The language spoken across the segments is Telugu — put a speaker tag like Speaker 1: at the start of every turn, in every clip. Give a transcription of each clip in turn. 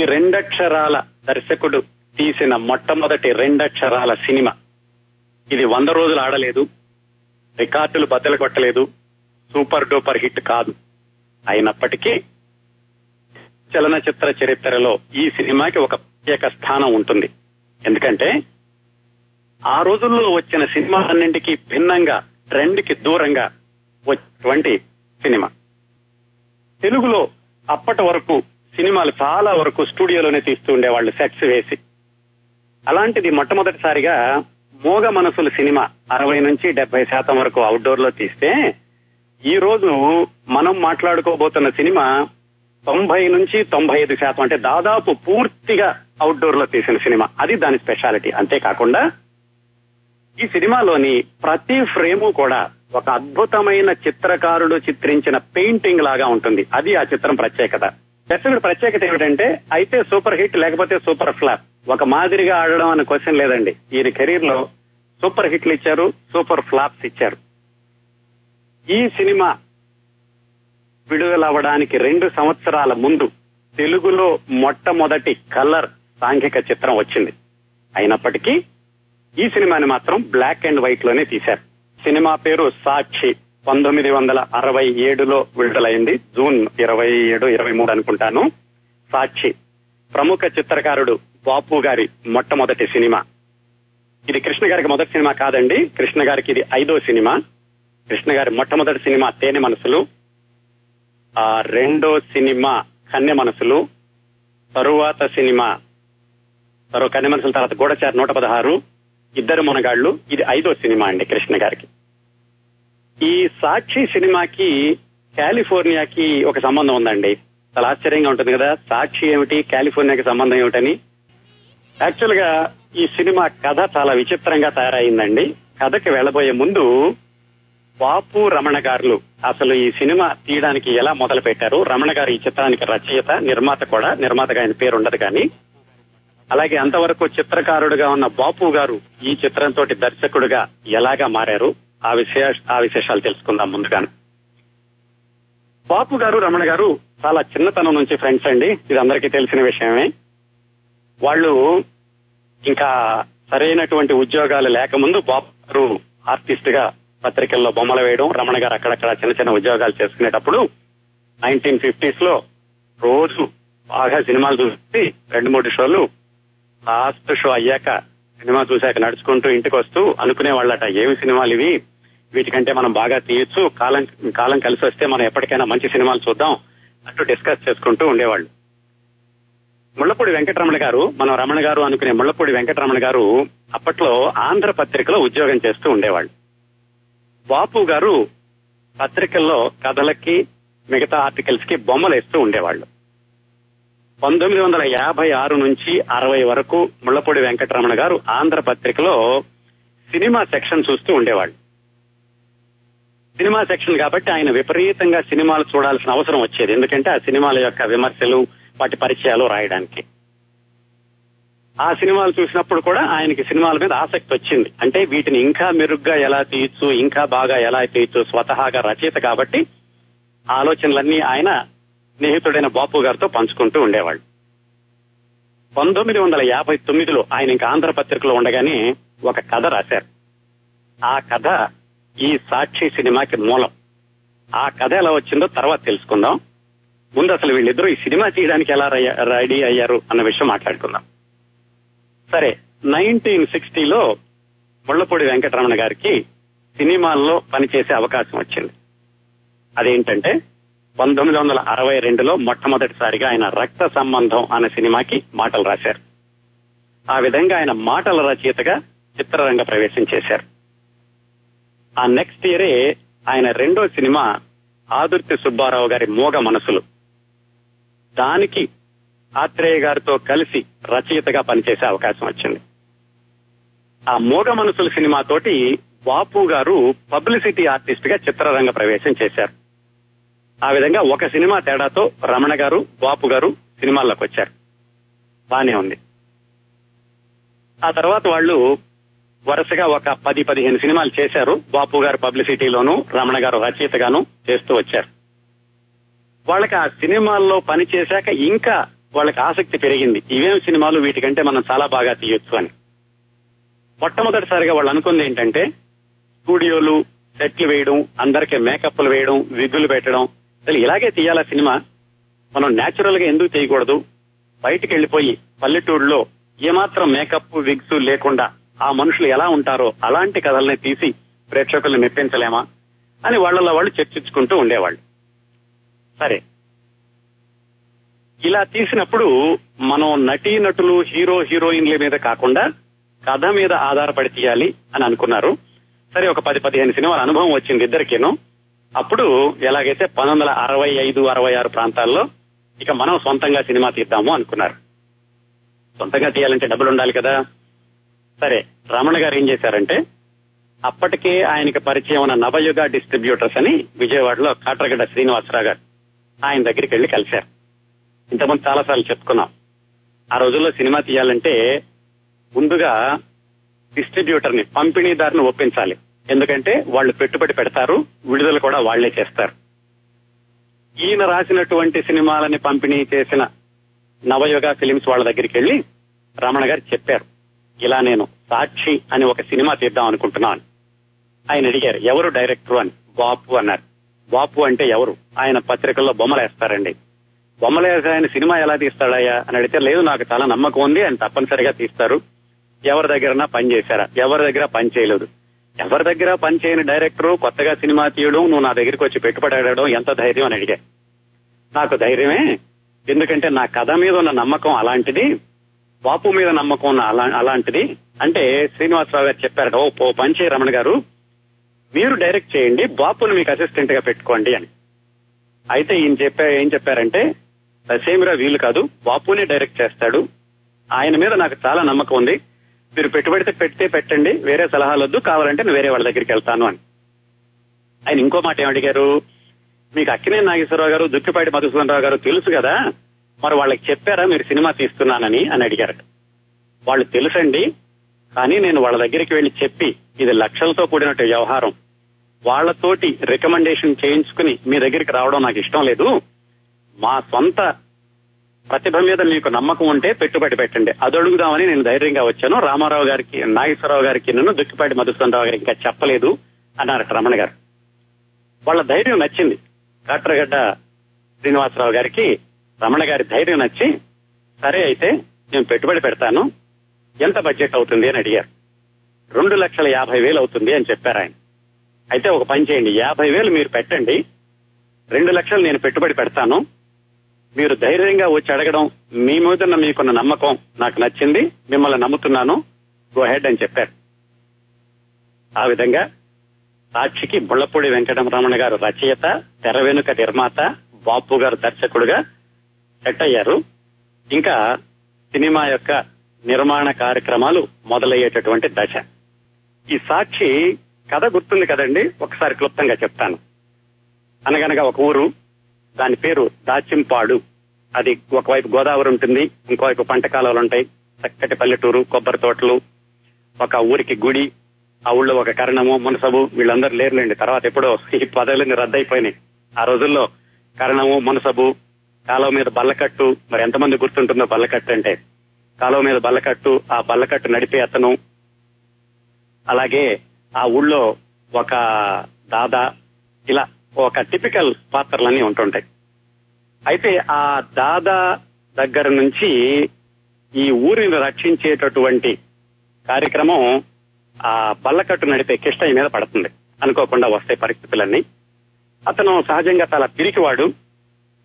Speaker 1: ఈ రెండక్షరాల దర్శకుడు తీసిన మొట్టమొదటి రెండక్షరాల సినిమా. ఇది వంద రోజులు ఆడలేదు రికార్డులు బద్దలు కొట్టలేదు సూపర్ డూపర్ హిట్ కాదు. అయినప్పటికీ చలనచిత్ర చరిత్రలో ఈ సినిమాకి ఒక ప్రత్యేక స్థానం ఉంటుంది. ఎందుకంటే ఆ రోజుల్లో వచ్చిన సినిమాలన్నింటికి భిన్నంగా ట్రెండ్కి దూరంగా వచ్చినటువంటి సినిమా. తెలుగులో అప్పటి వరకు సినిమాలు చాలా వరకు స్టూడియోలోనే తీస్తూ ఉండేవాళ్ళు సెట్స్ వేసి. అలాంటిది మొట్టమొదటిసారిగా మోగ మనసుల సినిమా అరవై నుంచి డెబ్బై శాతం వరకు అవుట్డోర్లో తీస్తే ఈ రోజు మనం మాట్లాడుకోబోతున్న సినిమా తొంభై నుంచి తొంభై ఐదు శాతం అంటే దాదాపు పూర్తిగా అవుట్డోర్లో తీసిన సినిమా. అది దాని స్పెషాలిటీ అంతేకాకుండా ఈ సినిమాలోని ప్రతి ఫ్రేము కూడా ఒక అద్భుతమైన చిత్రకారుడు చిత్రించిన పెయింటింగ్ లాగా ఉంటుంది. అది ఆ చిత్రం ప్రత్యేకత. దర్శకుడు ప్రత్యేకత ఏమిటంటే అయితే సూపర్ హిట్ లేకపోతే సూపర్ ఫ్లాప్. ఒక మాదిరిగా ఆడడం అనే క్వశ్చన్ లేదండి. ఈయన కెరీర్లో సూపర్ హిట్లు ఇచ్చారు సూపర్ ఫ్లాప్స్ ఇచ్చారు. ఈ సినిమా విడుదలవ్వడానికి రెండు సంవత్సరాల ముందు తెలుగులో మొట్టమొదటి కలర్ సాంఘిక చిత్రం వచ్చింది. అయినప్పటికీ ఈ సినిమాని మాత్రం బ్లాక్ అండ్ వైట్లోనే తీశారు. సినిమా పేరు సాక్షి. పంతొమ్మిది వందల అరవై ఏడులో విడుదలైంది. జూన్ ఇరవై ఏడు ఇరవై మూడు అనుకుంటాను. సాక్షి ప్రముఖ చిత్రకారుడు బాపు గారి మొట్టమొదటి సినిమా. ఇది కృష్ణ గారికి మొదటి సినిమా కాదండి. కృష్ణ గారికి ఇది ఐదో సినిమా. కృష్ణ గారి మొట్టమొదటి సినిమా తేనె మనసులు. ఆ రెండో సినిమా కన్నె మనసులు. తరువాత సినిమా తరువాత కన్నె మనసుల తర్వాత గూడచారి నూట పదహారు. ఇద్దరు మునగాళ్ళు ఇది ఐదో సినిమా అండి కృష్ణ గారికి. ఈ సాక్షి సినిమాకి కాలిఫోర్నియాకి ఒక సంబంధం ఉందండి. చాలా ఆశ్చర్యంగా ఉంటుంది కదా సాక్షి ఏమిటి కాలిఫోర్నియాకి సంబంధం ఏమిటని. యాక్చువల్గా ఈ సినిమా కథ చాలా విచిత్రంగా తయారైందండి. కథకి వెళ్ళబోయే ముందు బాపు రమణ గారులు అసలు ఈ సినిమా తీయడానికి ఎలా మొదలు పెట్టారు? రమణ గారు ఈ చిత్రానికి రచయిత నిర్మాత కూడా నిర్మాతగా ఆయన పేరు ఉండదు కానీ. అలాగే అంతవరకు చిత్రకారుడుగా ఉన్న బాపు గారు ఈ చిత్రంతో దర్శకుడుగా ఎలాగా మారారు? ఆ విషయ ఆ విశేషాలు తెలుసుకుందాం ముందుగాను. బాపు గారు రమణ గారు చాలా చిన్నతనం నుంచి ఫ్రెండ్స్ అండి. ఇది అందరికీ తెలిసిన విషయమే. వాళ్ళు ఇంకా సరైనటువంటి ఉద్యోగాలు లేకముందు బాపు గారు ఆర్టిస్ట్గా పత్రికల్లో బొమ్మలు వేయడం రమణ గారు అక్కడక్కడ చిన్న చిన్న ఉద్యోగాలు చేసుకునేటప్పుడు నైన్టీన్ ఫిఫ్టీస్లో రోజు బాగా సినిమాలు చూసి రెండు మూడు షోలు లాస్ట్ షో అయ్యాక సినిమా చూశాక నడుచుకుంటూ ఇంటికి వస్తూ అనుకునే వాళ్ళట ఏమి సినిమాలు ఇవి? వీటికంటే మనం బాగా తీయొచ్చు. కాలం కాలం కలిసి వస్తే మనం ఎప్పటికైనా మంచి సినిమాలు చూద్దాం అంటూ డిస్కస్ చేసుకుంటూ ఉండేవాళ్ళు. ముళ్ళపూడి వెంకటరమణ గారు మనం రమణ గారు అనుకునే ముళ్ళపూడి వెంకటరమణ గారు అప్పట్లో ఆంధ్ర పత్రికలో ఉద్యోగం చేస్తూ ఉండేవాళ్ళు. బాపు గారు పత్రికల్లో కథలకి మిగతా ఆర్టికల్స్కి బొమ్మలు వేస్తూ ఉండేవాళ్ళు. పంతొమ్మిది వందల యాభై ఆరు నుంచి అరవై వరకు ముళ్ళపూడి వెంకటరమణ గారు ఆంధ్ర పత్రికలో సినిమా సెక్షన్ చూస్తూ ఉండేవాళ్ళు. సినిమా సెక్షన్ కాబట్టి ఆయన విపరీతంగా సినిమాలు చూడాల్సిన అవసరం వచ్చేది. ఎందుకంటే ఆ సినిమాల యొక్క విమర్శలు వాటి పరిచయాలు రాయడానికి. ఆ సినిమాలు చూసినప్పుడు కూడా ఆయనకి సినిమాల మీద ఆసక్తి వచ్చింది. అంటే వీటిని ఇంకా మెరుగ్గా ఎలా తీయచ్చు ఇంకా బాగా ఎలా తీయచ్చు స్వతహాగా రచయిత కాబట్టి ఆలోచనలన్నీ ఆయన స్నేహితుడైన బాపు గారితో పంచుకుంటూ ఉండేవాళ్ళు. పంతొమ్మిది వందల యాభై తొమ్మిదిలో ఆయన ఇంకా ఆంధ్రపత్రికలో ఉండగానే ఒక కథ రాశారు. ఆ కథ ఈ సాక్షి సినిమాకి మూలం. ఆ కథ ఎలా వచ్చిందో తర్వాత తెలుసుకుందాం. ముందు అసలు వీళ్ళిద్దరూ ఈ సినిమా తీయడానికి ఎలా రెడీ అయ్యారు అన్న విషయం మాట్లాడుకుందాం. సరే నైన్టీన్ సిక్స్టీలో ముళ్ళపూడి వెంకటరమణ గారికి సినిమాల్లో పనిచేసే అవకాశం వచ్చింది. అదేంటంటే పంతొమ్మిది వందల అరవై రెండులో మొట్టమొదటిసారిగా ఆయన రక్త సంబంధం అనే సినిమాకి మాటలు రాశారు. ఆ విధంగా ఆయన మాటల రచయితగా చిత్రరంగ ప్రవేశం చేశారు. ఆ నెక్స్ట్ ఇయరే ఆయన రెండో సినిమా ఆదుర్తి సుబ్బారావు గారి మోగ మనసులు. దానికి ఆత్రేయ గారితో కలిసి రచయితగా పనిచేసే అవకాశం వచ్చింది. ఆ మోగ మనసుల సినిమాతోటి బాపు గారు పబ్లిసిటీ ఆర్టిస్ట్గా చిత్రరంగ ప్రవేశం చేశారు. ఆ విధంగా ఒక సినిమా తేడాతో రమణ గారు బాపు గారు సినిమాల్లోకి వచ్చారు. బానే ఉంది. ఆ తర్వాత వాళ్ళు వరుసగా ఒక పది పదిహేను సినిమాలు చేశారు. బాపు గారు పబ్లిసిటీలోను రమణ గారు రచయితగాను చేస్తూ వచ్చారు. వాళ్ళకి ఆ సినిమాల్లో పనిచేశాక ఇంకా వాళ్ళకి ఆసక్తి పెరిగింది. ఇవేం సినిమాలు? వీటికంటే మనం చాలా బాగా తీయొచ్చు అని. మొట్టమొదటిసారిగా వాళ్ళు అనుకుంది ఏంటంటే స్టూడియోలు సెట్లు వేయడం అందరికి మేకప్లు వేయడం విగ్గులు పెట్టడం. అసలు ఇలాగే తీయాలా సినిమా? మనం నేచురల్గా ఎందుకు తీయకూడదు? బయటికి వెళ్ళిపోయి పల్లెటూరులో ఏమాత్రం మేకప్ విగ్స్ లేకుండా ఆ మనుషులు ఎలా ఉంటారో అలాంటి కథల్ని తీసి ప్రేక్షకుల్ని మెప్పించలేమా అని వాళ్ళలో వాళ్ళు చర్చించుకుంటూ ఉండేవాళ్ళు. సరే. ఇలా తీసినప్పుడు మనం నటీ నటులు హీరో హీరోయిన్ల మీద కాకుండా కథ మీద ఆధారపడి తీయాలి అని అనుకున్నారు. సరే ఒక పది పదిహేను సినిమాల అనుభవం వచ్చింది ఇద్దరికేనో. అప్పుడు ఎలాగైతే పంతొమ్మిది వందల అరవై ఐదు అరవై ఆరు ప్రాంతాల్లో ఇక మనం సొంతంగా సినిమా తీద్దాము అనుకున్నారు. సొంతంగా తీయాలంటే డబ్బులు ఉండాలి కదా. సరే రమణ గారు ఏం చేశారంటే అప్పటికే ఆయనకి పరిచయం ఉన్న నవయుగ డిస్ట్రిబ్యూటర్స్ అని విజయవాడలో కాట్రగడ్డ శ్రీనివాసరావు గారు ఆయన దగ్గరికి వెళ్ళి కలిశారు. ఇంతకుముందు చాలా సార్లు చెప్పుకున్నాం. ఆ రోజుల్లో సినిమా తీయాలంటే ముందుగా డిస్ట్రిబ్యూటర్ని పంపిణీదారుని ఒప్పించాలి. ఎందుకంటే వాళ్ళు పెట్టుబడి పెడతారు విడుదల కూడా వాళ్ళే చేస్తారు. ఈయన రాసినటువంటి సినిమాలని పంపిణీ చేసిన నవయుగ ఫిలిమ్స్ వాళ్ళ దగ్గరికి వెళ్ళి రమణ గారు చెప్పారు. ఇలా నేను సాక్షి అని ఒక సినిమా తీద్దాం అనుకుంటున్నాను. ఆయన అడిగారు ఎవరు డైరెక్టర్ అని? బాపు అన్నారు. బాపు అంటే ఎవరు? ఆయన పత్రికల్లో బొమ్మలు వేస్తారండి. బొమ్మలు వేసి ఆయన సినిమా ఎలా తీస్తాడయ్యా అని అడిగితే లేదు నాకు చాలా నమ్మకం ఉంది ఆయన తప్పనిసరిగా తీస్తారు. ఎవరి దగ్గర పని చేశారా? ఎవరి దగ్గర పని చేయలేదు. ఎవరి దగ్గర పని చేయని డైరెక్టర్ కొత్తగా సినిమా తీయడం నువ్వు నా దగ్గరికి వచ్చి పెట్టుబడి అడగడం ఎంత ధైర్యం అని అడిగా నాకు ధైర్యమే. ఎందుకంటే నా కథ మీద ఉన్న నమ్మకం అలాంటిది. బాపు మీద నమ్మకం ఉన్న అలా- అలాంటిది. అంటే శ్రీనివాసరావు గారు చెప్పారట ఓ పంచే రమణ గారు. మీరు డైరెక్ట్ చేయండి బాపుని మీకు అసిస్టెంట్గా పెట్టుకోండి అని. అయితే ఈయన చెప్పా ఏం చెప్పారంటే సేమిరా వీలు కాదు బాపునే డైరెక్ట్ చేస్తాడు. ఆయన మీద నాకు చాలా నమ్మకం ఉంది. మీరు పెట్టుబడితే పెడితే పెట్టండి వేరే సలహాలు వద్దు కావాలంటే నేను వేరే వాళ్ళ దగ్గరికి వెళ్తాను అని. ఆయన ఇంకో మాట ఏమడిగారు? మీకు అక్కినే నాగేశ్వరరావు గారు దుక్కిపాటి మధుసూదనరావు గారు తెలుసు కదా మరి వాళ్ళకి చెప్పారా మీరు సినిమా తీస్తున్నానని అని అడిగారు వాళ్ళు తెలుసండి కానీ నేను వాళ్ళ దగ్గరికి వెళ్ళి చెప్పి ఇది లక్షలతో కూడినట్టు వ్యవహారం. వాళ్ళతోటి రికమెండేషన్ చేయించుకుని మీ దగ్గరికి రావడం నాకు ఇష్టం లేదు. మా సొంత ప్రతిభ మీద మీకు నమ్మకం ఉంటే పెట్టుబడి పెట్టండి. అది నేను ధైర్యంగా వచ్చాను. రామారావు గారికి నాగేశ్వరరావు గారికి నన్ను దుక్కిపాటి మధుసూదనరావు గారికి ఇంకా చెప్పలేదు అన్నారు రమణ గారు. వాళ్ళ ధైర్యం నచ్చింది. కాట్రగడ్డ శ్రీనివాసరావు గారికి రమణ గారి ధైర్యం నచ్చి సరే అయితే నేను పెట్టుబడి పెడతాను. ఎంత బడ్జెట్ అవుతుంది అని అడిగారు. రెండు లక్షల యాభై వేలు అవుతుంది అని చెప్పారు ఆయన. అయితే ఒక పని చేయండి యాభై వేలు మీరు పెట్టండి. రెండు లక్షలు నేను పెట్టుబడి పెడతాను. మీరు ధైర్యంగా వచ్చి అడగడం మీ మీద మీకున్న నమ్మకం నాకు నచ్చింది మిమ్మల్ని నమ్ముతున్నాను. గో హెడ్ అని చెప్పారు. ఆ విధంగా సాక్షికి బుళ్ళపూడి వెంకటరమణ గారు రచయిత తెర వెనుక నిర్మాత బాపు గారు దర్శకుడుగా సెట్ అయ్యారు. ఇంకా సినిమా యొక్క నిర్మాణ కార్యక్రమాలు మొదలయ్యేటటువంటి దశ. ఈ సాక్షి కథ గుర్తుంది కదండి? ఒకసారి క్లుప్తంగా చెప్తాను. అనగనగా ఒక ఊరు దాని పేరు దాచింపాడు. అది ఒకవైపు గోదావరి ఉంటుంది ఇంకోవైపు పంట కాలువలు ఉంటాయి. చక్కటి పల్లెటూరు కొబ్బరి తోటలు ఒక ఊరికి గుడి ఆ ఊళ్ళో ఒక కరణము మునసబు వీళ్ళందరూ లేరులేండి. తర్వాత ఎప్పుడో ఈ పదవులన్నీ రద్దయిపోయినాయి. ఆ రోజుల్లో కరణము మునసబు కాలువ మీద బల్లకట్టు మరి ఎంతమంది గుర్తుంటుందో బల్లకట్టు అంటే కాలువ మీద బల్లకట్టు ఆ బల్లకట్టు నడిపే అతను అలాగే ఆ ఊళ్ళో ఒక దాదా ఇలా ఒక టిపికల్ పాత్రలన్నీ ఉంటుంటాయి. అయితే ఆ దాదా దగ్గర నుంచి ఈ ఊరిని రక్షించేటటువంటి కార్యక్రమం ఆ బల్లకట్టు నడిపే కిష్టయ్య మీద పడుతుంది. అనుకోకుండా వస్తాయి పరిస్థితులన్నీ. అతను సహజంగా చాలా పిరికివాడు.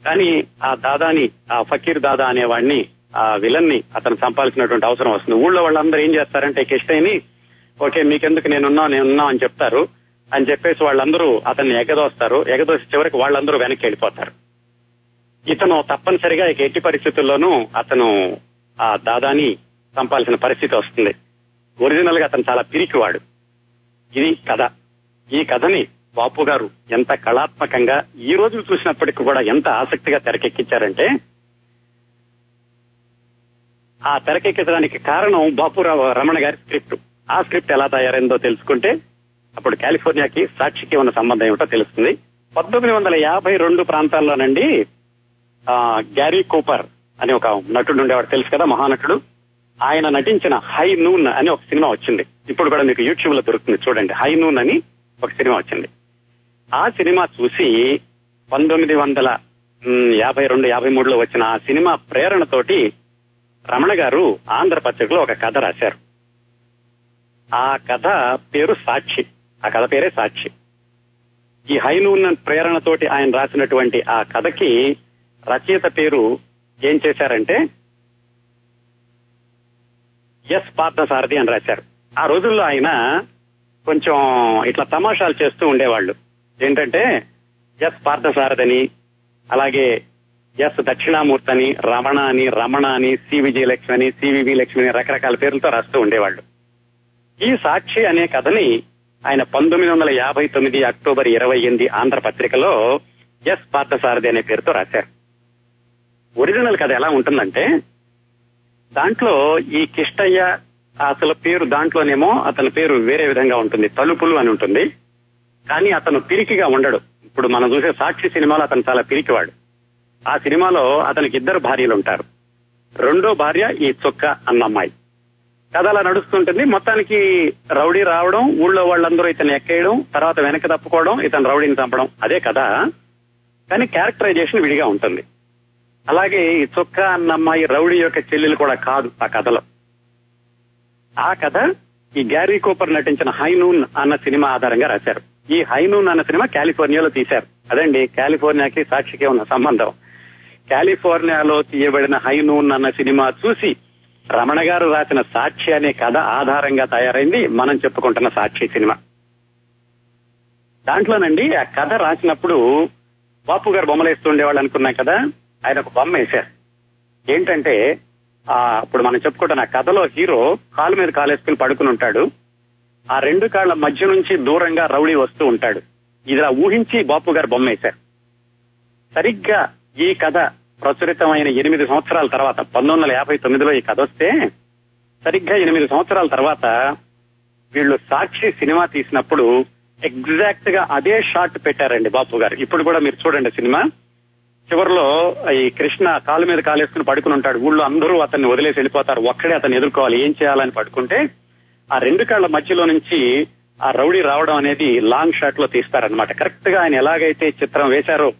Speaker 1: కానీ ఆ దాదాని ఆ ఫకీర్ దాదా అనేవాడిని ఆ విలన్ని అతను చంపాల్సినటువంటి అవసరం వస్తుంది. ఊళ్ళో వాళ్ళందరూ ఏం చేస్తారంటే కిష్టైని ఓకే మీకెందుకు నేనున్నా నేనున్నా అని చెప్తారు. అని చెప్పేసి వాళ్ళందరూ అతన్ని ఎగదోస్తారు. ఎగదోసి చివరికి వాళ్ళందరూ వెనక్కి వెళ్ళిపోతారు. ఇతను తప్పనిసరిగా ఇక ఎట్టి పరిస్థితుల్లోనూ అతను ఆ దాదాని చంపాల్సిన పరిస్థితి వస్తుంది. ఒరిజినల్గా అతను చాలా పిరికివాడు. ఇది కథ. ఈ కథని బాపు గారు ఎంత కళాత్మకంగా ఈ రోజు చూసినప్పటికీ కూడా ఎంత ఆసక్తిగా తెరకెక్కించారంటే ఆ తెరకెక్కించడానికి కారణం బాపురావు రమణ గారి స్క్రిప్ట్. ఆ స్క్రిప్ట్ ఎలా తయారైందో తెలుసుకుంటే అప్పుడు కాలిఫోర్నియాకి సాక్షికి ఉన్న సంబంధం ఏమిటో తెలుస్తుంది. పంతొమ్మిది వందల యాభై రెండు ప్రాంతాల్లోనండి గ్యారీ కూపర్ అని ఒక నటుడు ఉండేవాడు. తెలుసు కదా మహానటుడు? ఆయన నటించిన హై నూన్ అని ఒక సినిమా వచ్చింది. ఇప్పుడు కూడా మీకు యూట్యూబ్లో దొరుకుతుంది. చూడండి. హై నూన్ అని ఒక సినిమా వచ్చింది. ఆ సినిమా చూసి పంతొమ్మిది వందల యాభై రెండు యాభై మూడులో వచ్చిన ఆ సినిమా ప్రేరణతోటి రమణ గారు ఆంధ్ర పత్రికలో ఒక కథ రాశారు. ఆ కథ పేరు సాక్షి ఆ కథ పేరే సాక్షి. ఈ హైనూన్ ప్రేరణతోటి ఆయన రాసినటువంటి ఆ కథకి రచయిత పేరు ఏం చేశారంటే ఎస్ పార్థసారథి అని రాశారు. ఆ రోజుల్లో ఆయన కొంచెం ఇట్లా తమాషాలు చేస్తూ ఉండేవాళ్ళు. ఏంటంటే ఎస్ పార్థసారథని అలాగే ఎస్ దక్షిణామూర్తి అని రమణ అని రమణ అని సి విజయలక్ష్మి అని సివివి లక్ష్మి అని రకరకాల పేర్లతో రాస్తూ ఉండేవాళ్ళు. ఈ సాక్షి అనే కథని ఆయన పంతొమ్మిది వందల యాభై తొమ్మిది అక్టోబర్ ఇరవై ఎనిమిది ఆంధ్ర పత్రికలో ఎస్ పార్థసారథి అనే పేరుతో రాశారు. ఒరిజినల్ కథ ఎలా ఉంటుందంటే దాంట్లో ఈ కిష్టయ్య అసలు పేరు దాంట్లోనేమో అతని పేరు వేరే విధంగా ఉంటుంది తలుపులు అని ఉంటుంది. కానీ అతను పిరికిగా ఉండడు. ఇప్పుడు మనం చూసే సాక్షి సినిమాలో అతను చాలా పిరికివాడు. ఆ సినిమాలో అతనికి ఇద్దరు భార్యలు ఉంటారు రెండో భార్య ఈ చొక్క అన్న అమ్మాయి. కథ అలా నడుస్తుంటుంది. మొత్తానికి రౌడీ రావడం ఊళ్ళో వాళ్ళందరూ ఇతను ఎక్కేయడం తర్వాత వెనక తప్పుకోవడం ఇతను రౌడీని చంపడం అదే కథ. కానీ క్యారెక్టరైజేషన్ విడిగా ఉంటుంది. అలాగే ఈ చుక్క అన్న అమ్మాయి రౌడీ యొక్క చెల్లెలు కూడా కాదు ఆ కథలో. ఆ కథ ఈ గ్యారీ కూపర్ నటించిన హైనూన్ అన్న సినిమా ఆధారంగా రాశారు. ఈ హైనూన్ అన్న సినిమా కాలిఫోర్నియాలో తీశారు. అదండి కాలిఫోర్నియాకి సాక్షికే ఉన్న సంబంధం. కాలిఫోర్నియాలో తీయబడిన హైనూన్ అన్న సినిమా చూసి రమణ గారు రాసిన సాక్షి అనే కథ ఆధారంగా తయారైంది. మనం చెప్పుకుంటున్న సాక్షి సినిమా. దాంట్లోనండి ఆ కథ రాసినప్పుడు బాపు గారు బొమ్మలు వేస్తూ అనుకున్నాం కదా ఆయన ఒక బొమ్మ వేశారు. ఏంటంటే ఆ ఇప్పుడు మనం చెప్పుకుంటున్న ఆ కథలో హీరో కాలు మీద కాలేసుకుని పడుకుని ఉంటాడు. ఆ రెండు కాళ్ళ మధ్య నుంచి దూరంగా రౌడీ వస్తూ ఉంటాడు. ఇలా ఊహించి బాపు గారు బొమ్మ వేశారు సరిగ్గా ఈ కథ ప్రచురితమైన ఎనిమిది సంవత్సరాల తర్వాత పంతొమ్మిది వందల యాభై తొమ్మిదిలో ఈ కథ వస్తే సరిగ్గా ఎనిమిది సంవత్సరాల తర్వాత వీళ్ళు సాక్షి సినిమా తీసినప్పుడు ఎగ్జాక్ట్గా అదే షాట్ పెట్టారండి బాపు గారు. ఇప్పుడు కూడా మీరు చూడండి సినిమా. చివరిలో ఈ కృష్ణ కాలు మీద కాలేసుకుని పడుకుని ఉంటాడు. ఊళ్ళో అందరూ అతన్ని వదిలేసి వెళ్ళిపోతారు. ఒక్కడే అతన్ని ఎదుర్కోవాలి. ఏం చేయాలని పడుకుంటే ఆ రెండు కాళ్ళ మధ్యలో నుంచి ఆ రౌడీ రావడం అనేది లాంగ్ షాట్లో తీస్తారనమాట కరెక్ట్గా ఆయన ఎలాగైతే చిత్రం వేశారో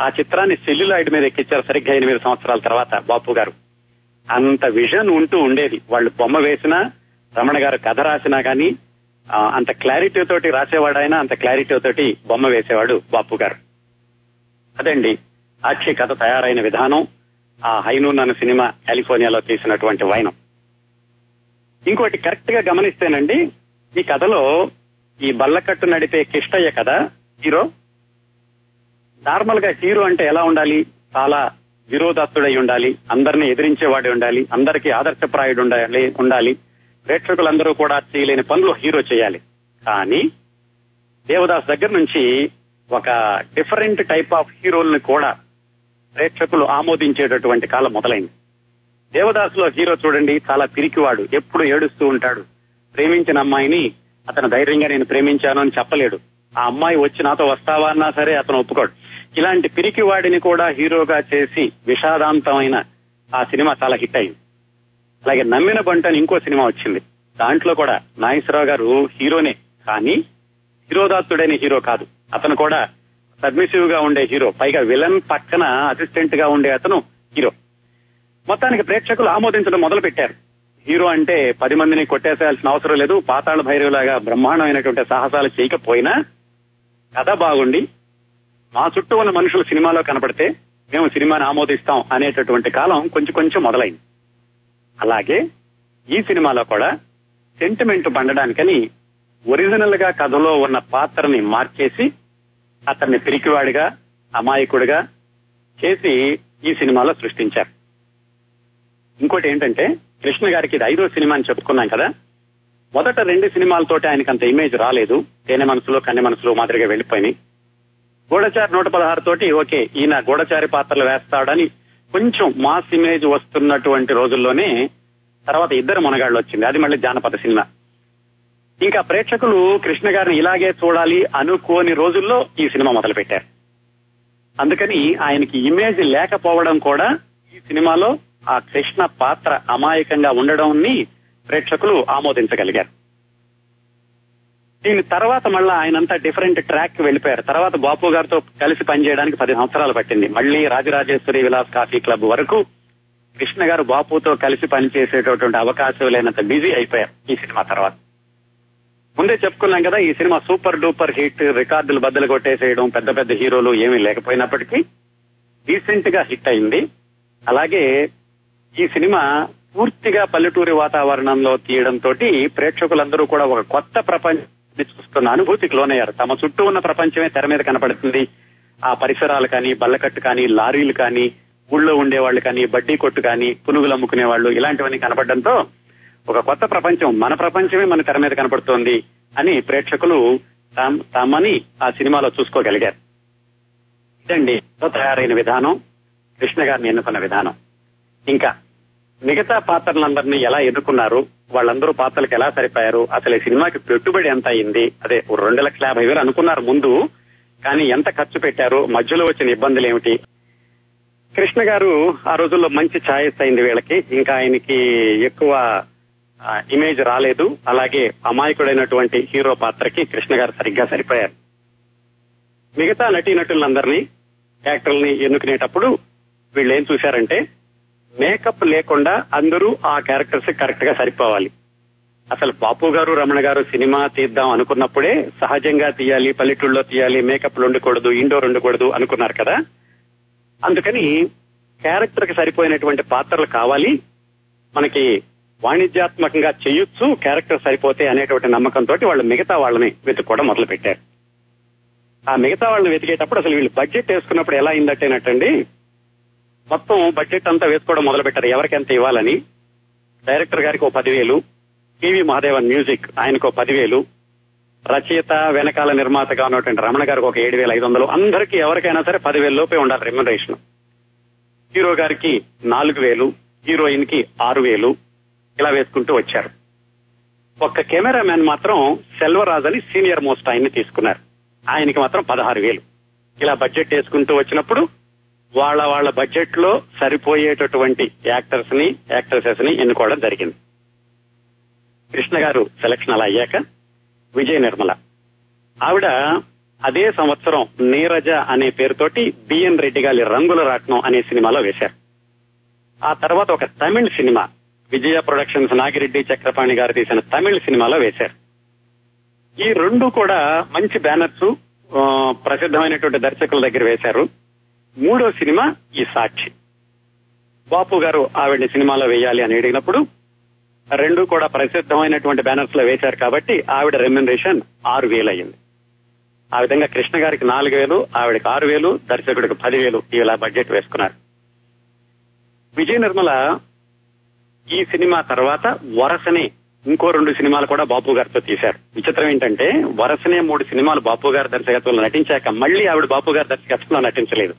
Speaker 1: ఆ చిత్రాన్ని సెల్యులాయిడ్ మీద ఎక్కించారు సరిగ్గా ఎనిమిది సంవత్సరాల తర్వాత బాపు గారు. అంత విజన్ ఉంటూ ఉండేది. వాళ్ళు బొమ్మ వేసినా రమణ గారు కథ రాసినా కానీ అంత క్లారిటీ తోటి రాసేవాడు ఆయన అంత క్లారిటీ తోటి బొమ్మ వేసేవాడు బాపు గారు. అదండి సాక్షి కథ తయారైన విధానం. ఆ హైనూన్ అన్న సినిమా కాలిఫోర్నియాలో తీసినటువంటి వైనం. ఇంకోటి కరెక్ట్గా గమనిస్తేనండి ఈ కథలో ఈ బల్లకట్టు నడిపే కిష్టయ్య కదా హీరో? నార్మల్గా హీరో అంటే ఎలా ఉండాలి? చాలా విరోధాస్తుడై ఉండాలి అందరిని ఎదిరించేవాడి ఉండాలి అందరికీ ఆదర్శప్రాయుడు ఉండాలి ఉండాలి. ప్రేక్షకులందరూ కూడా చేయలేని పనులు హీరో చేయాలి. కానీ దేవదాస్ దగ్గర నుంచి ఒక డిఫరెంట్ టైప్ ఆఫ్ హీరోల్ని కూడా ప్రేక్షకులు ఆమోదించేటటువంటి కాలం మొదలైంది. దేవదాసులో హీరో చూడండి చాలా పిరికివాడు ఎప్పుడు ఏడుస్తూ ఉంటాడు. ప్రేమించిన అమ్మాయిని అతను ధైర్యంగా నేను ప్రేమించాను అని చెప్పలేడు. ఆ అమ్మాయి వచ్చి నాతో వస్తావా అన్నా సరే అతను ఒప్పుకోడు. ఇలాంటి పిరికివాడిని కూడా హీరోగా చేసి విషాదాంతమైన ఆ సినిమా చాలా హిట్ అయింది. అలాగే నమ్మిన బంట అని ఇంకో సినిమా వచ్చింది. దాంట్లో కూడా నాగేశ్వరరావు గారు హీరోనే కానీ హీరోదాత్తుడైన హీరో కాదు. అతను కూడా సబ్మిసివ్గా ఉండే హీరో పైగా విలన్ పక్కన అసిస్టెంట్గా ఉండే అతను హీరో. మొత్తానికి ప్రేక్షకులు ఆమోదించడం మొదలు పెట్టారు హీరో అంటే పది మందిని కొట్టేసేయాల్సిన అవసరం లేదు. పాతాళ భైరవులాగా బ్రహ్మాండమైనటువంటి సాహసాలు చేయకపోయినా కథ బాగుండి మా చుట్టూ ఉన్న మనుషులు సినిమాలో కనపడితే మేము సినిమాని ఆమోదిస్తాం అనేటటువంటి కాలం కొంచెం కొంచెం మొదలైంది. అలాగే ఈ సినిమాలో కూడా సెంటిమెంట్ పండడానికని ఒరిజినల్గా కథలో ఉన్న పాత్రని మార్చేసి అతన్ని పిరికివాడిగా అమాయకుడిగా చేసి ఈ సినిమాలో సృష్టించారు. ఇంకోటి ఏంటంటే కృష్ణ గారికి ఇది ఐదో సినిమా అని చెప్పుకున్నాం కదా. మొదట రెండు సినిమాలతోటి ఆయనకు అంత ఇమేజ్ రాలేదు. తేనె మనసులో కన్నె మనసులో మాదిరిగా వెళ్ళిపోయినాయి గూఢచారి నూట పదహారు తోటి ఓకే ఈయన గూఢచారి పాత్రలు వేస్తాడని కొంచెం మాస్ ఇమేజ్ వస్తున్నటువంటి రోజుల్లోనే తర్వాత ఇద్దరు మునగాళ్ళు వచ్చింది. అది మళ్ళీ జానపద సినిమా. ఇంకా ప్రేక్షకులు కృష్ణ గారిని ఇలాగే చూడాలి అనుకోని రోజుల్లో ఈ సినిమా మొదలు పెట్టారు అందుకని ఆయనకి ఇమేజ్ లేకపోవడం కూడా ఈ సినిమాలో ఆ కృష్ణ పాత్ర అమాయకంగా ఉండడంని ప్రేక్షకులు ఆమోదించగలిగారు. దీని తర్వాత మళ్ళా ఆయనంతా డిఫరెంట్ ట్రాక్ వెళ్ళిపోయారు. తర్వాత బాపు గారితో కలిసి పనిచేయడానికి పది సంవత్సరాలు పట్టింది. మళ్ళీ రాజరాజేశ్వరి విలాస్ కాఫీ క్లబ్ వరకు కృష్ణ గారు బాపుతో కలిసి పనిచేసేటటువంటి అవకాశం లేనంత బిజీ అయిపోయారు ఈ సినిమా తర్వాత. ముందే చెప్పుకున్నాం కదా ఈ సినిమా సూపర్ డూపర్ హిట్ రికార్డులు బద్దలు కొట్టేసేయడం పెద్ద పెద్ద హీరోలు ఏమీ లేకపోయినప్పటికీ రీసెంట్గా హిట్ అయింది. అలాగే ఈ సినిమా పూర్తిగా పల్లెటూరి వాతావరణంలో తీయడం తోటి ప్రేక్షకులందరూ కూడా ఒక కొత్త ప్రపంచం చూస్తున్న అనుభూతికి లోనయ్యారు. తమ చుట్టూ ఉన్న ప్రపంచమే తెర మీద కనపడుతుంది. ఆ పరిసరాలు కానీ బల్లకట్టు కానీ లారీలు కానీ ఊళ్ళో ఉండేవాళ్ళు కానీ బడ్డీ కొట్టు కానీ పునుగులు అమ్ముకునే వాళ్ళు ఇలాంటివన్నీ కనపడడంతో ఒక కొత్త ప్రపంచం మన ప్రపంచమే మన తెర మీద కనపడుతోంది అని ప్రేక్షకులు తమని ఆ సినిమాలో చూసుకోగలిగారు. ఇదండి తయారైన విధానం కృష్ణ గారిని ఎన్నుకున్న విధానం. ఇంకా మిగతా పాత్రలందరినీ ఎలా ఎదుర్కొన్నారు? వాళ్ళందరూ పాత్రలకు ఎలా సరిపోయారు? అసలు ఈ సినిమాకి పెట్టుబడి ఎంత అయింది? అదే ఓ రెండు లక్షల యాభై వేలు అనుకున్నారు ముందు కానీ ఎంత ఖర్చు పెట్టారు? మధ్యలో వచ్చిన ఇబ్బందులు ఏమిటి? కృష్ణ గారు ఆ రోజుల్లో మంచి ఛాయస్ అయింది వీళ్ళకి. ఇంకా ఆయనకి ఎక్కువ ఇమేజ్ రాలేదు. అలాగే అమాయకుడైనటువంటి హీరో పాత్రకి కృష్ణ గారు సరిగ్గా సరిపోయారు. మిగతా నటీనటులందరినీ యాక్టర్ని ఎన్నుకునేటప్పుడు వీళ్ళు ఏం చూశారంటే మేకప్ లేకుండా అందరూ ఆ క్యారెక్టర్స్ కరెక్ట్గా సరిపోవాలి. అసలు బాపు గారు రమణ గారు సినిమా తీద్దాం అనుకున్నప్పుడే సహజంగా తీయాలి పల్లెటూళ్ళలో తీయాలి మేకప్లు ఉండకూడదు ఇండోర్ ఉండకూడదు అనుకున్నారు కదా. అందుకని క్యారెక్టర్కి సరిపోయినటువంటి పాత్రలు కావాలి. మనకి వాణిజ్యాత్మకంగా చేయొచ్చు క్యారెక్టర్ సరిపోతే అనేటువంటి నమ్మకంతో వాళ్ళు మిగతా వాళ్ళని వెతుక్కోవడం మొదలు పెట్టారు ఆ మిగతా వాళ్ళని వెతికేటప్పుడు అసలు వీళ్ళు బడ్జెట్ వేసుకున్నప్పుడు ఎలా అయిందట్టేనట్టండి మొత్తం బడ్జెట్ అంతా వేసుకోవడం మొదలు పెట్టారు ఎవరికెంత ఇవ్వాలని? డైరెక్టర్ గారికి ఓ పదివేలు. టీవీ మహాదేవన్ మ్యూజిక్ ఆయనకు పదివేలు. రచయిత వెనకాల నిర్మాతగా ఉన్నటువంటి రమణ గారికి ఒక ఏడు వేల ఐదు వందలు. అందరికీ ఎవరికైనా సరే పదివేల లోపే ఉండాలి రెమ్యునరేషన్ హీరో గారికి నాలుగు వేలు హీరోయిన్కి ఆరు వేలు ఇలా వేసుకుంటూ వచ్చారు. ఒక్క కెమెరామెన్ మాత్రం సెల్వరాజ్ అని సీనియర్ మోస్ట్ ఆయన్ని తీసుకున్నారు. ఆయనకి మాత్రం పదహారు వేలు ఇలా బడ్జెట్ వేసుకుంటూ వచ్చినప్పుడు వాళ్ళ వాళ్ళ బడ్జెట్లో సరిపోయేటటువంటి యాక్టర్స్ని యాక్ట్రెసెస్ని ఎన్నుకోవడం జరిగింది. కృష్ణ గారు సెలక్షన్ అలా అయ్యాక విజయ నిర్మల. ఆవిడ అదే సంవత్సరం నీరజ అనే పేరుతోటి బిఎన్ రెడ్డి గారి రంగుల రాట్నం అనే సినిమాలో వేశారు. ఆ తర్వాత ఒక తమిళ్ సినిమా విజయ ప్రొడక్షన్స్ నాగిరెడ్డి చక్రపాణి గారు తీసిన తమిళ్ సినిమాలో వేశారు. ఈ రెండు కూడా మంచి బ్యానర్స్ ప్రసిద్ధమైనటువంటి దర్శకుల దగ్గర వేశారు. మూడో సినిమా ఈ సాక్షి. బాపు గారు ఆవిడ్ని సినిమాలో వేయాలి అని అడిగినప్పుడు రెండు కూడా ప్రసిద్ధమైనటువంటి బ్యానర్స్లో వేశారు కాబట్టి ఆవిడ రెమ్యునరేషన్ ఆరు వేలు అయింది ఆ విధంగా కృష్ణ గారికి నాలుగు వేలు ఆవిడకి ఆరు వేలు దర్శకుడికి పదివేలు ఇలా బడ్జెట్ వేసుకున్నారు. విజయ నిర్మల ఈ సినిమా తర్వాత వరసనే ఇంకో రెండు సినిమాలు కూడా బాపు గారితో తీశారు. విచిత్రం ఏంటంటే వరసనే మూడు సినిమాలు బాపు గారి దర్శకత్వంలో నటించాక మళ్ళీ ఆవిడ బాపు గారి దర్శకత్వంలో నటించలేదు.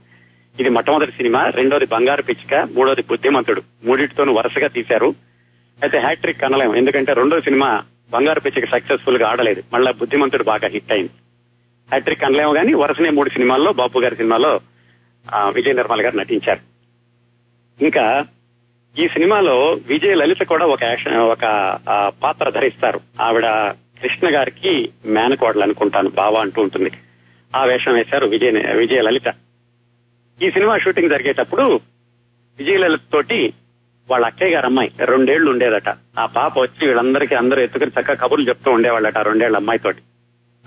Speaker 1: ఇది మొట్టమొదటి సినిమా రెండోది బంగారు పిచ్చిక మూడోది బుద్ధిమంతుడు. మూడింటితోనూ వరుసగా తీశారు. అయితే హ్యాట్రిక్ అనలేం ఎందుకంటే రెండో సినిమా బంగారు పిచ్చిక సక్సెస్ఫుల్గా ఆడలేదు. మళ్ళా బుద్ధిమంతుడు బాగా హిట్ అయింది. హ్యాట్రిక్ అనలేము కానీ వరుసనే మూడు సినిమాల్లో బాపు గారి సినిమాలో ఆ, విజయ నిర్మల్ గారు నటించారు. ఇంకా ఈ సినిమాలో విజయ లలిత కూడా ఒక యాక్షన్ ఒక పాత్ర ధరిస్తారు. ఆవిడ కృష్ణ గారికి మేనకోడలు అనుకుంటాను బావ అంటూ ఉంటుంది. ఆ వేషం వేశారు విజయ విజయ లలిత. ఈ సినిమా షూటింగ్ జరిగేటప్పుడు విజయలలిత తోటి వాళ్ళ అక్కయ్య గారు అమ్మాయి రెండేళ్ళు ఉండేదట. ఆ పాప వచ్చి వీళ్ళందరికీ అందరూ ఎత్తుకుని చక్కగా కబుర్లు చెప్తూ ఉండేవాళ్ళట ఆ రెండేళ్ళ అమ్మాయి తోటి.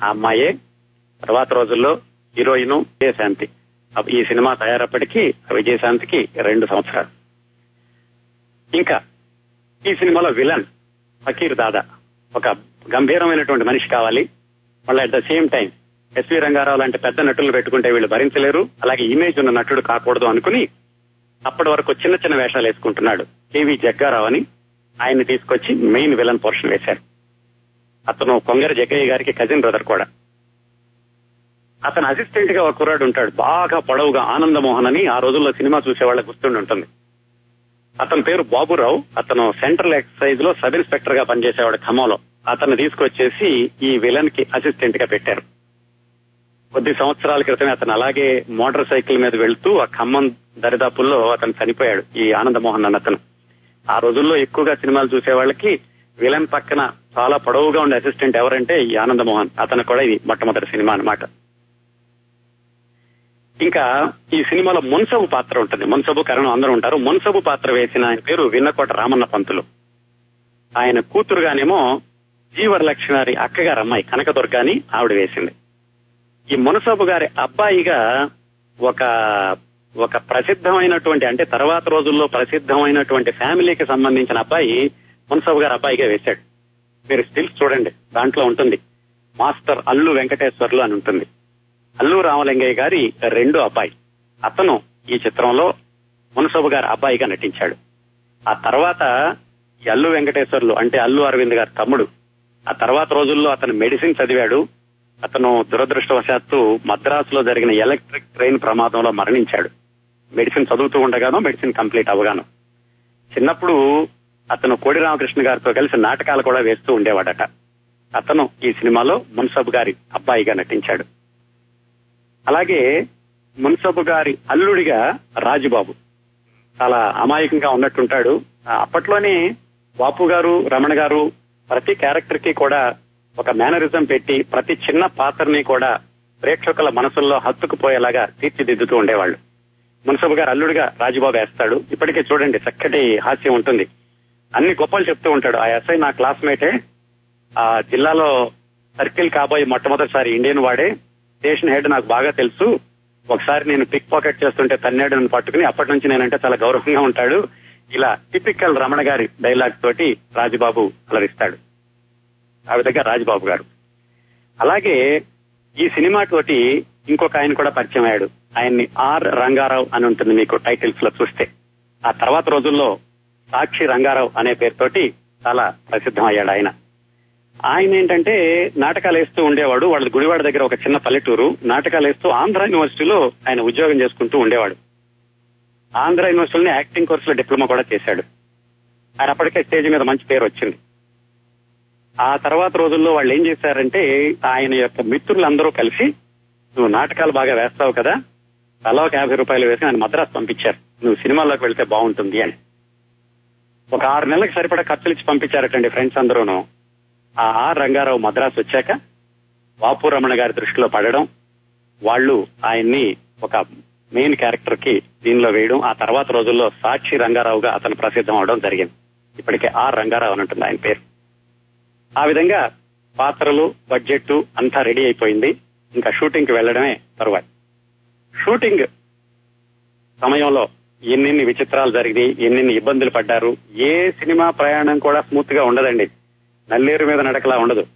Speaker 1: ఆ అమ్మాయే తర్వాత రోజుల్లో హీరోయిన్ విజయశాంతి. అప్పుడు ఈ సినిమా తయారప్పటికీ విజయశాంతికి రెండు సంవత్సరాలు. ఇంకా ఈ సినిమాలో విలన్ ఫకీర్ దాదా ఒక గంభీరమైనటువంటి మనిషి కావాలి. మళ్ళీ at the same time S V Rangarao లాంటి పెద్ద నటులు పెట్టుకుంటే వీళ్ళు భరించలేరు. అలాగే ఇమేజ్ ఉన్న నటుడు కాకూడదు అనుకుని అప్పటి వరకు చిన్న చిన్న వేషాలు వేసుకుంటున్నాడు. కేవి జగ్గారావు అని ఆయన్ని తీసుకొచ్చి మెయిన్ విలన్ పోర్షన్ వేశారు. అతను కొంగర జగ్గయ్య గారికి కజిన్ బ్రదర్ కూడా. అతను అసిస్టెంట్గా ఒక కుర్రాడు ఉంటాడు. బాగా పొడవుగా ఆనందమోహన్ అని ఆ రోజుల్లో సినిమా చూసేవాళ్ళకి గుర్తుండి ఉంటుంది. అతని పేరు బాబురావు. అతను సెంట్రల్ ఎక్సైజ్లో సబ్ ఇన్స్పెక్టర్గా పనిచేసేవాడు ఖమ్మంలో. అతను తీసుకొచ్చేసి ఈ విలన్కి అసిస్టెంట్గా పెట్టారు. కొద్ది సంవత్సరాల క్రితమే అతను అలాగే మోటార్ సైకిల్ మీద వెళ్తూ ఆ ఖమ్మం దరిదాపుల్లో అతను చనిపోయాడు ఈ ఆనందమోహన్ అన్న అతను. ఆ రోజుల్లో ఎక్కువగా సినిమాలు చూసే వాళ్ళకి విలన్ పక్కన చాలా పొడవుగా ఉండే అసిస్టెంట్ ఎవరంటే ఈ ఆనందమోహన్. అతను కూడా ఇది మొట్టమొదటి సినిమా అన్నమాట. ఇంకా ఈ సినిమాలో మున్సబు పాత్ర ఉంటుంది. మున్సబు కరణం అందరూ ఉంటారు. మున్సబు పాత్ర వేసిన ఆయన పేరు విన్నకోట రామన్న పంతులు. ఆయన కూతురుగానేమో జీవరలక్ష్మి అక్కగారు అమ్మాయి కనకదుర్గాని ఆవిడ వేసింది. ఈ మునసబు గారి అబ్బాయిగా ఒక ఒక ప్రసిద్ధమైనటువంటి అంటే తర్వాత రోజుల్లో ప్రసిద్ధమైనటువంటి ఫ్యామిలీకి సంబంధించిన అబ్బాయి మున్సబు గారి అబ్బాయిగా వేశాడు. మీరు స్టిల్స్ చూడండి దాంట్లో ఉంటుంది. మాస్టర్ అల్లు వెంకటేశ్వర్లు అని ఉంటుంది. అల్లు రామలింగయ్య గారి రెండో అబ్బాయి. అతను ఈ చిత్రంలో మునసబు గారి అబ్బాయిగా నటించాడు. ఆ తర్వాత ఈ అల్లు వెంకటేశ్వర్లు అంటే అల్లు అరవింద్ గారి తమ్ముడు. ఆ తర్వాత రోజుల్లో అతను మెడిసిన్ చదివాడు. అతను దురదృష్టవశాత్తు మద్రాసులో జరిగిన ఎలక్ట్రిక్ ట్రైన్ ప్రమాదంలో మరణించాడు. మెడిసిన్ చదువుతూ ఉండగానో మెడిసిన్ కంప్లీట్ అవగాను చిన్నప్పుడు అతను కోడి రామకృష్ణ గారితో కలిసి నాటకాలు కూడా వేస్తూ ఉండేవాడట. అతను ఈ సినిమాలో మున్సబ్ గారి అబ్బాయిగా నటించాడు. అలాగే మున్సబు గారి అల్లుడిగా రాజుబాబు. చాలా అమాయకంగా ఉన్నట్టుంటాడు. అప్పట్లోనే బాపు గారు రమణ గారు ప్రతి క్యారెక్టర్కి కూడా ఒక మేనరిజం పెట్టి ప్రతి చిన్న పాత్రని కూడా ప్రేక్షకుల మనసుల్లో హత్తుకుపోయేలాగా తీర్చిదిద్దుతూ ఉండేవాళ్ళు. మున్సబు గారు అల్లుడిగా రాజుబాబు వేస్తాడు. ఇప్పటికే చూడండి చక్కటి హాస్యం ఉంటుంది. అన్ని గొప్పలు చెప్తూ ఉంటాడు. ఆ ఎస్ఐ నా క్లాస్మేటే. ఆ జిల్లాలో సర్కిల్ కాబోయే మొట్టమొదటిసారి ఇండియన్ వాడే. స్టేషన్ హెడ్ నాకు బాగా తెలుసు. ఒకసారి నేను పిక్ పాకెట్ చేస్తుంటే తన్నేడు నన్ను పట్టుకుని అప్పటి నుంచి నేనంటే చాలా గౌరవంగా ఉంటాడు. ఇలా టిపికల్ రమణ గారి డైలాగ్ తోటి రాజుబాబు అలరిస్తాడు. ఆ విధంగా రాజుబాబు గారు. అలాగే ఈ సినిమా తోటి ఇంకొక ఆయన కూడా పరిచయం అయ్యాడు. ఆయన్ని ఆర్ రంగారావు అని ఉంటుంది మీకు టైటిల్స్లో చూస్తే. ఆ తర్వాత రోజుల్లో సాక్షి రంగారావు అనే పేరుతోటి చాలా ప్రసిద్ధం అయ్యాడు ఆయన. ఆయన ఏంటంటే నాటకాలు వేస్తూ ఉండేవాడు. వాళ్ళ గుడివాడ దగ్గర ఒక చిన్న పల్లెటూరు. నాటకాలు వేస్తూ ఆంధ్ర యూనివర్సిటీలో ఆయన ఉద్యోగం చేసుకుంటూ ఉండేవాడు. ఆంధ్ర యూనివర్సిటీలోనే యాక్టింగ్ కోర్సులో డిప్లొమా కూడా చేశాడు. ఆయన అప్పటికే స్టేజ్ మీద మంచి పేరు వచ్చింది. ఆ తర్వాత రోజుల్లో వాళ్ళు ఏం చేశారంటే ఆయన యొక్క మిత్రులందరూ కలిసి నువ్వు నాటకాలు బాగా వేస్తావు కదా తలా ఒక యాభై రూపాయలు వేసి ఆయన మద్రాసు పంపించారు. నువ్వు సినిమాల్లోకి వెళ్తే బాగుంటుంది అని. ఒక ఆరు నెలలకు సరిపడా ఖర్చులు ఇచ్చి పంపించారటండి ఫ్రెండ్స్ అందరూను. ఆ ఆర్ రంగారావు మద్రాసు వచ్చాక బాపు రమణ గారి దృష్టిలో పడడం వాళ్ళు ఆయన్ని ఒక మెయిన్ క్యారెక్టర్కి దీనిలో వేయడం ఆ తర్వాత రోజుల్లో సాక్షి రంగారావుగా అతను ప్రసిద్ధం అవడం జరిగింది. ఇప్పటికే ఆర్ రంగారావు అని ఉంటుంది ఆయన పేరు. ఆ విధంగా పాత్రలు బడ్జెట్ అంతా రెడీ అయిపోయింది. ఇంకా షూటింగ్కి వెళ్ళడమే తరువాత షూటింగ్ సమయంలో ఎన్నెన్ని విచిత్రాలు జరిగినాయి ఎన్నెన్ని ఇబ్బందులు పడ్డారు ఏ సినిమా ప్రయాణం కూడా స్మూత్గా ఉండదండి. నల్లేరు మీద నడకలా ఉండదు.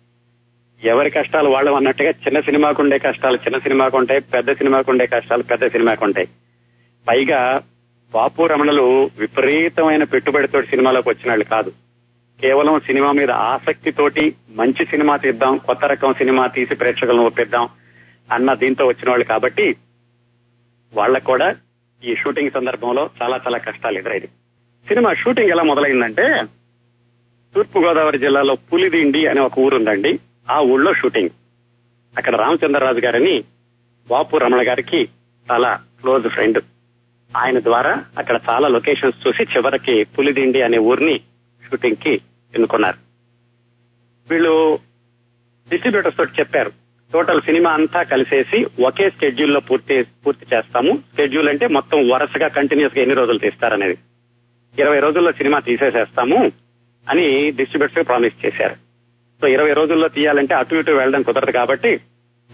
Speaker 1: ఎవరి కష్టాలు వాళ్ళు అన్నట్టుగా చిన్న సినిమాకు ఉండే కష్టాలు చిన్న సినిమాకు ఉంటాయి పెద్ద సినిమాకు ఉండే కష్టాలు పెద్ద సినిమాకు ఉంటాయి. పైగా బాపు రమణలు విపరీతమైన పెట్టుబడితో సినిమాలోకి వచ్చిన వాళ్ళు కాదు. కేవలం సినిమా మీద ఆసక్తితోటి మంచి సినిమా తీద్దాం కొత్త రకం సినిమా తీసి ప్రేక్షకులను ఒప్పిద్దాం అన్న దీంతో వచ్చిన వాళ్ళు కాబట్టి వాళ్ళకు కూడా ఈ షూటింగ్ సందర్భంలో చాలా చాలా కష్టాలు ఎదురైంది. సినిమా షూటింగ్ ఎలా మొదలైందంటే తూర్పు గోదావరి జిల్లాలో పులిదిండి అనే ఒక ఊరుందండి ఆ ఊళ్ళో షూటింగ్. అక్కడ రామచంద్రరాజు గారని బాపు రమణ గారికి చాలా క్లోజ్ ఫ్రెండ్. ఆయన ద్వారా అక్కడ చాలా లొకేషన్స్ చూసి చివరికి పులిదిండి అనే ఊరిని షూటింగ్కి ఎన్నుకున్నారు. వీళ్ళు డిస్ట్రిబ్యూటర్స్ తోటి చెప్పారు. టోటల్ సినిమా అంతా కలిసేసి ఒకే స్కెడ్యూల్లో పూర్తి పూర్తి చేస్తాము. స్కెడ్యూల్ అంటే మొత్తం వరుసగా కంటిన్యూస్గా ఎన్ని రోజులు తీస్తారనేది. ఇరవై రోజుల్లో సినిమా తీసేసేస్తాము అని డిస్ట్రిబ్యూటర్స్ ప్రామిస్ చేశారు. సో ఇరవై రోజుల్లో తీయాలంటే అటు ఇటు వెళ్ళడం కుదరదు కాబట్టి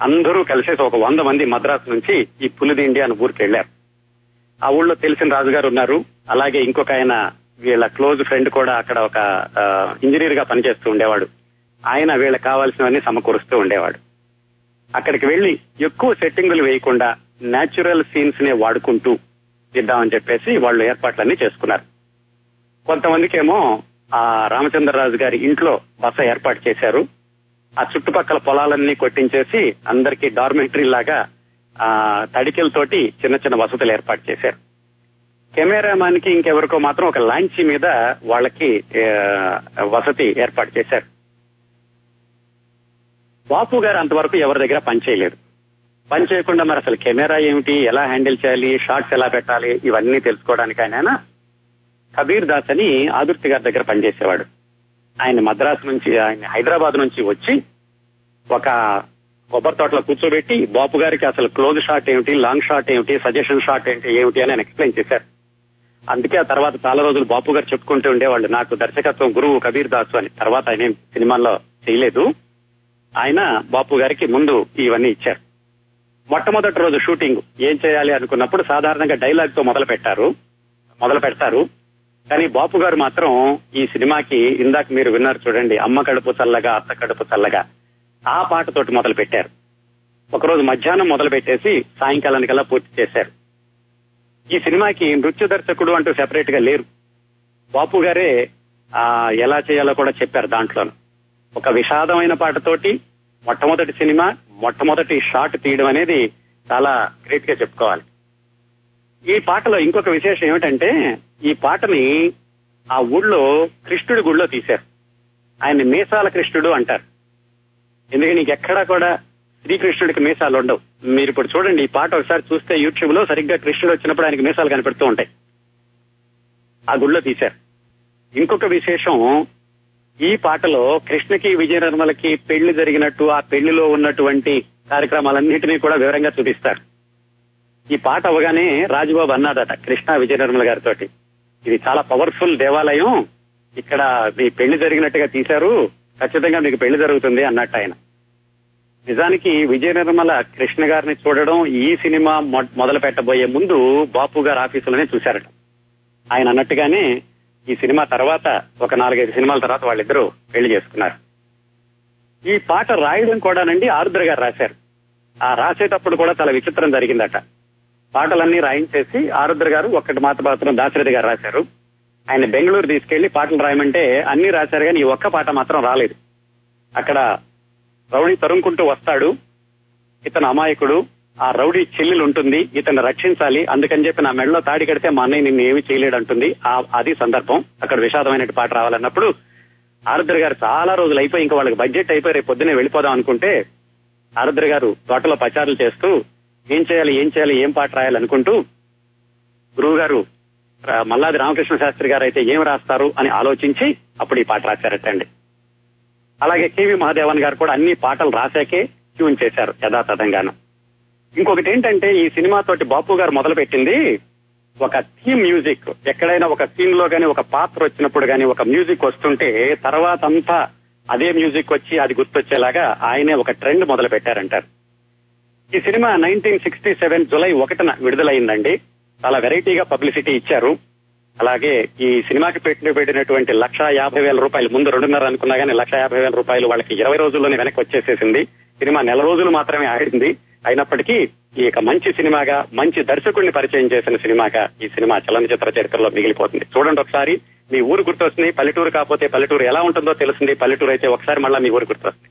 Speaker 1: అందరూ కలిసేసి ఒక వంద మంది మద్రాసు నుంచి ఈ పులిదిండి అని ఊరికి వెళ్ళారు ఆ ఊళ్ళో తెలిసిన రాజుగారు ఉన్నారు. అలాగే ఇంకొక ఆయన వీళ్ళ క్లోజ్ ఫ్రెండ్ కూడా అక్కడ ఒక ఇంజనీర్గా పనిచేస్తూ ఉండేవాడు. ఆయన వీళ్ళకి కావాల్సినవన్నీ సమకూరుస్తూ ఉండేవాడు. అక్కడికి వెళ్ళి ఎక్కువ సెట్టింగులు వేయకుండా నేచురల్ సీన్స్ నే వాడుకుంటూ ఇద్దామని చెప్పేసి వాళ్ళు ఏర్పాట్లన్నీ చేసుకున్నారు. కొంతమందికేమో ఆ రామచంద్రరాజు గారి ఇంట్లో బస ఏర్పాటు చేశారు. ఆ చుట్టుపక్కల పొలాలన్నీ కొట్టించేసి అందరికీ డార్మెంటరీ లాగా ఆ తడికెలతోటి చిన్న చిన్న వసతులు ఏర్పాటు చేశారు. కెమెరామాన్కి ఇంకెవరికో మాత్రం ఒక లాంచీ మీద వాళ్ళకి వసతి ఏర్పాటు చేశారు. బాపు గారు అంతవరకు ఎవరి దగ్గర పనిచేయలేదు పని చేయకుండా మరి అసలు కెమెరా ఏమిటి ఎలా హ్యాండిల్ చేయాలి షార్ట్స్ ఎలా పెట్టాలి ఇవన్నీ తెలుసుకోవడానికి ఆయన కబీర్ దాస్ అని ఆదుర్తి గారి దగ్గర పనిచేసేవాడు ఆయన మద్రాసు నుంచి ఆయన హైదరాబాద్ నుంచి వచ్చి ఒక కొబ్బరి తోటలో కూర్చోబెట్టి బాపు గారికి అసలు క్లోజ్ షాట్ ఏమిటి లాంగ్ షాట్ ఏమిటి సజెషన్ షాట్ ఏంటి ఏమిటి అని ఆయన ఎక్స్ప్లెయిన్ చేశారు. అందుకే ఆ తర్వాత చాలా రోజులు బాపు గారు చెప్పుకుంటూ ఉండేవాళ్ళు. నాకు దర్శకత్వం గురువు కబీర్ దాస్ అని. తర్వాత ఆయన ఏం సినిమాల్లో చేయలేదు. ఆయన బాపు గారికి ముందు ఇవన్నీ ఇచ్చారు. మొట్టమొదటి రోజు షూటింగ్ ఏం చేయాలి అనుకున్నప్పుడు సాధారణంగా డైలాగ్తో మొదలు పెట్టారు. మొదలు పెడతారు. కానీ బాపు గారు మాత్రం ఈ సినిమాకి ఇందాక మీరు విన్నారు చూడండి అమ్మ కడుపు చల్లగా అత్త కడుపు చల్లగా ఆ పాటతోటి మొదలు పెట్టారు. ఒకరోజు మధ్యాహ్నం మొదలు పెట్టేసి సాయంకాలానికల్లా పూర్తి చేశారు. ఈ సినిమాకి నృత్య దర్శకుడు అంటూ సెపరేట్గా లేరు. బాపు గారే ఆ ఎలా చేయాలో కూడా చెప్పారు దాంట్లో ఒక విషాదమైన పాటతోటి మొట్టమొదటి సినిమా మొట్టమొదటి షాట్ తీయడం అనేది చాలా గ్రేట్గా చెప్పుకోవాలి. ఈ పాటలో ఇంకొక విశేషం ఏమిటంటే ఈ పాటని ఆ ఊళ్ళో కృష్ణుడి గుళ్ళో తీశారు. ఆయన మీసాల కృష్ణుడు అంటారు. ఎందుకని ఎక్కడా కూడా శ్రీకృష్ణుడికి మీసాలు ఉండవు మీరు ఇప్పుడు చూడండి ఈ పాట ఒకసారి చూస్తే యూట్యూబ్లో సరిగ్గా కృష్ణుడు వచ్చినప్పుడు ఆయనకి మీసాలు కనపడుతూ ఉంటాయి. ఆ గుళ్ళో తీశారు. ఇంకొక విశేషం ఈ పాటలో కృష్ణకి విజయ నిర్మలకి పెళ్ళి జరిగినట్టు ఆ పెళ్ళిలో ఉన్నటువంటి కార్యక్రమాలన్నింటినీ కూడా వివరంగా చూపిస్తారు. ఈ పాట అవగానే రాజుబాబు అన్నాడట కృష్ణ విజయ నిర్మల గారితో ఇది చాలా పవర్ఫుల్ దేవాలయం. ఇక్కడ మీ పెళ్ళి జరిగినట్టుగా తీశారు. ఖచ్చితంగా మీకు పెళ్ళి జరుగుతుంది అన్నట్టు ఆయన. నిజానికి విజయ నిర్మల కృష్ణ గారిని చూడడం ఈ సినిమా మొదలు పెట్టబోయే ముందు బాపు గారు ఆఫీసులోనే చూశారట. ఆయన అన్నట్టుగానే ఈ సినిమా తర్వాత ఒక నాలుగైదు సినిమాల తర్వాత వాళ్ళిద్దరూ పెళ్ళి చేసుకున్నారు. ఈ పాట రాయడం కూడానండి ఆరుద్ర గారు రాశారు. ఆ రాసేటప్పుడు కూడా చాలా విచిత్రం జరిగిందట. పాటలన్నీ రాయించేసి ఆరుద్ర గారు ఒక్కటి మాత మాత్రం దాశరథి గారు రాశారు. ఆయన బెంగళూరు తీసుకెళ్ళి పాటలు రాయమంటే అన్ని రాశారు కానీ ఈ ఒక్క పాట మాత్రం రాలేదు. అక్కడ రౌడీ తరుముకుంటూ వస్తాడు. ఇతను అమాయకుడు. ఆ రౌడీ చెల్లెలు ఉంటుంది ఇతను రక్షించాలి. అందుకని చెప్పి నా మెడలో తాడి కడితే మా అన్నయ్య నిన్ను ఏమి చేయలేడు అంటుంది ఆ అది సందర్భం. అక్కడ విషాదమైన పాట రావాలన్నప్పుడు ఆరుద్ర గారు చాలా రోజులు అయిపోయి ఇంకా వాళ్ళకి బడ్జెట్ అయిపోయి రేపు పొద్దునే వెళ్ళిపోదాం అనుకుంటే ఆరుద్ర గారు తోటలో పచారులు చేస్తూ ఏం చేయాలి ఏం చేయాలి ఏం పాట రాయాలనుకుంటూ గురువు గారు మల్లాది రామకృష్ణ శాస్త్రి గారు అయితే ఏం రాస్తారు అని ఆలోచించి అప్పుడు ఈ పాట రాశారటండి. అలాగే కేవి మహాదేవన్ గారు కూడా అన్ని పాటలు రాశాకే ట్యూన్ చేశారు యథాతథంగాను. ఇంకొకటి ఏంటంటే ఈ సినిమా తోటి బాపు గారు మొదలు పెట్టింది ఒక థీమ్ మ్యూజిక్. ఎక్కడైనా ఒక సీన్లో గానీ ఒక పాత్ర వచ్చినప్పుడు గానీ ఒక మ్యూజిక్ వస్తుంటే తర్వాత అంతా అదే మ్యూజిక్ వచ్చి అది గుర్తొచ్చేలాగా ఆయనే ఒక ట్రెండ్ మొదలు పెట్టారంటారు ఈ సినిమా నైన్టీన్ సిక్స్టీ సెవెన్ జులై ఒకటిన విడుదలైందండి. చాలా వెరైటీగా పబ్లిసిటీ ఇచ్చారు. అలాగే ఈ సినిమాకి పెట్టిన పెట్టినటువంటి లక్ష యాభై వేల రూపాయలు ముందు రెండున్నర అనుకున్నా కానీ లక్ష యాభై వేల రూపాయలు వాళ్ళకి ఇరవై రోజుల్లోనే వెనక్కి వచ్చేసేసింది. సినిమా నెల రోజులు మాత్రమే ఆడింది. అయినప్పటికీ ఈ యొక్క మంచి సినిమాగా మంచి దర్శకుడిని పరిచయం చేసిన సినిమాగా ఈ సినిమా చలనచిత్ర చరిత్రలో మిగిలిపోతుంది. చూడండి ఒకసారి మీ ఊరు గుర్తొస్తుంది పల్లెటూరు కాకపోతే పల్లెటూరు ఎలా ఉంటుందో తెలిసింది పల్లెటూరు అయితే ఒకసారి మళ్ళా మీ ఊరు గుర్తొస్తుంది.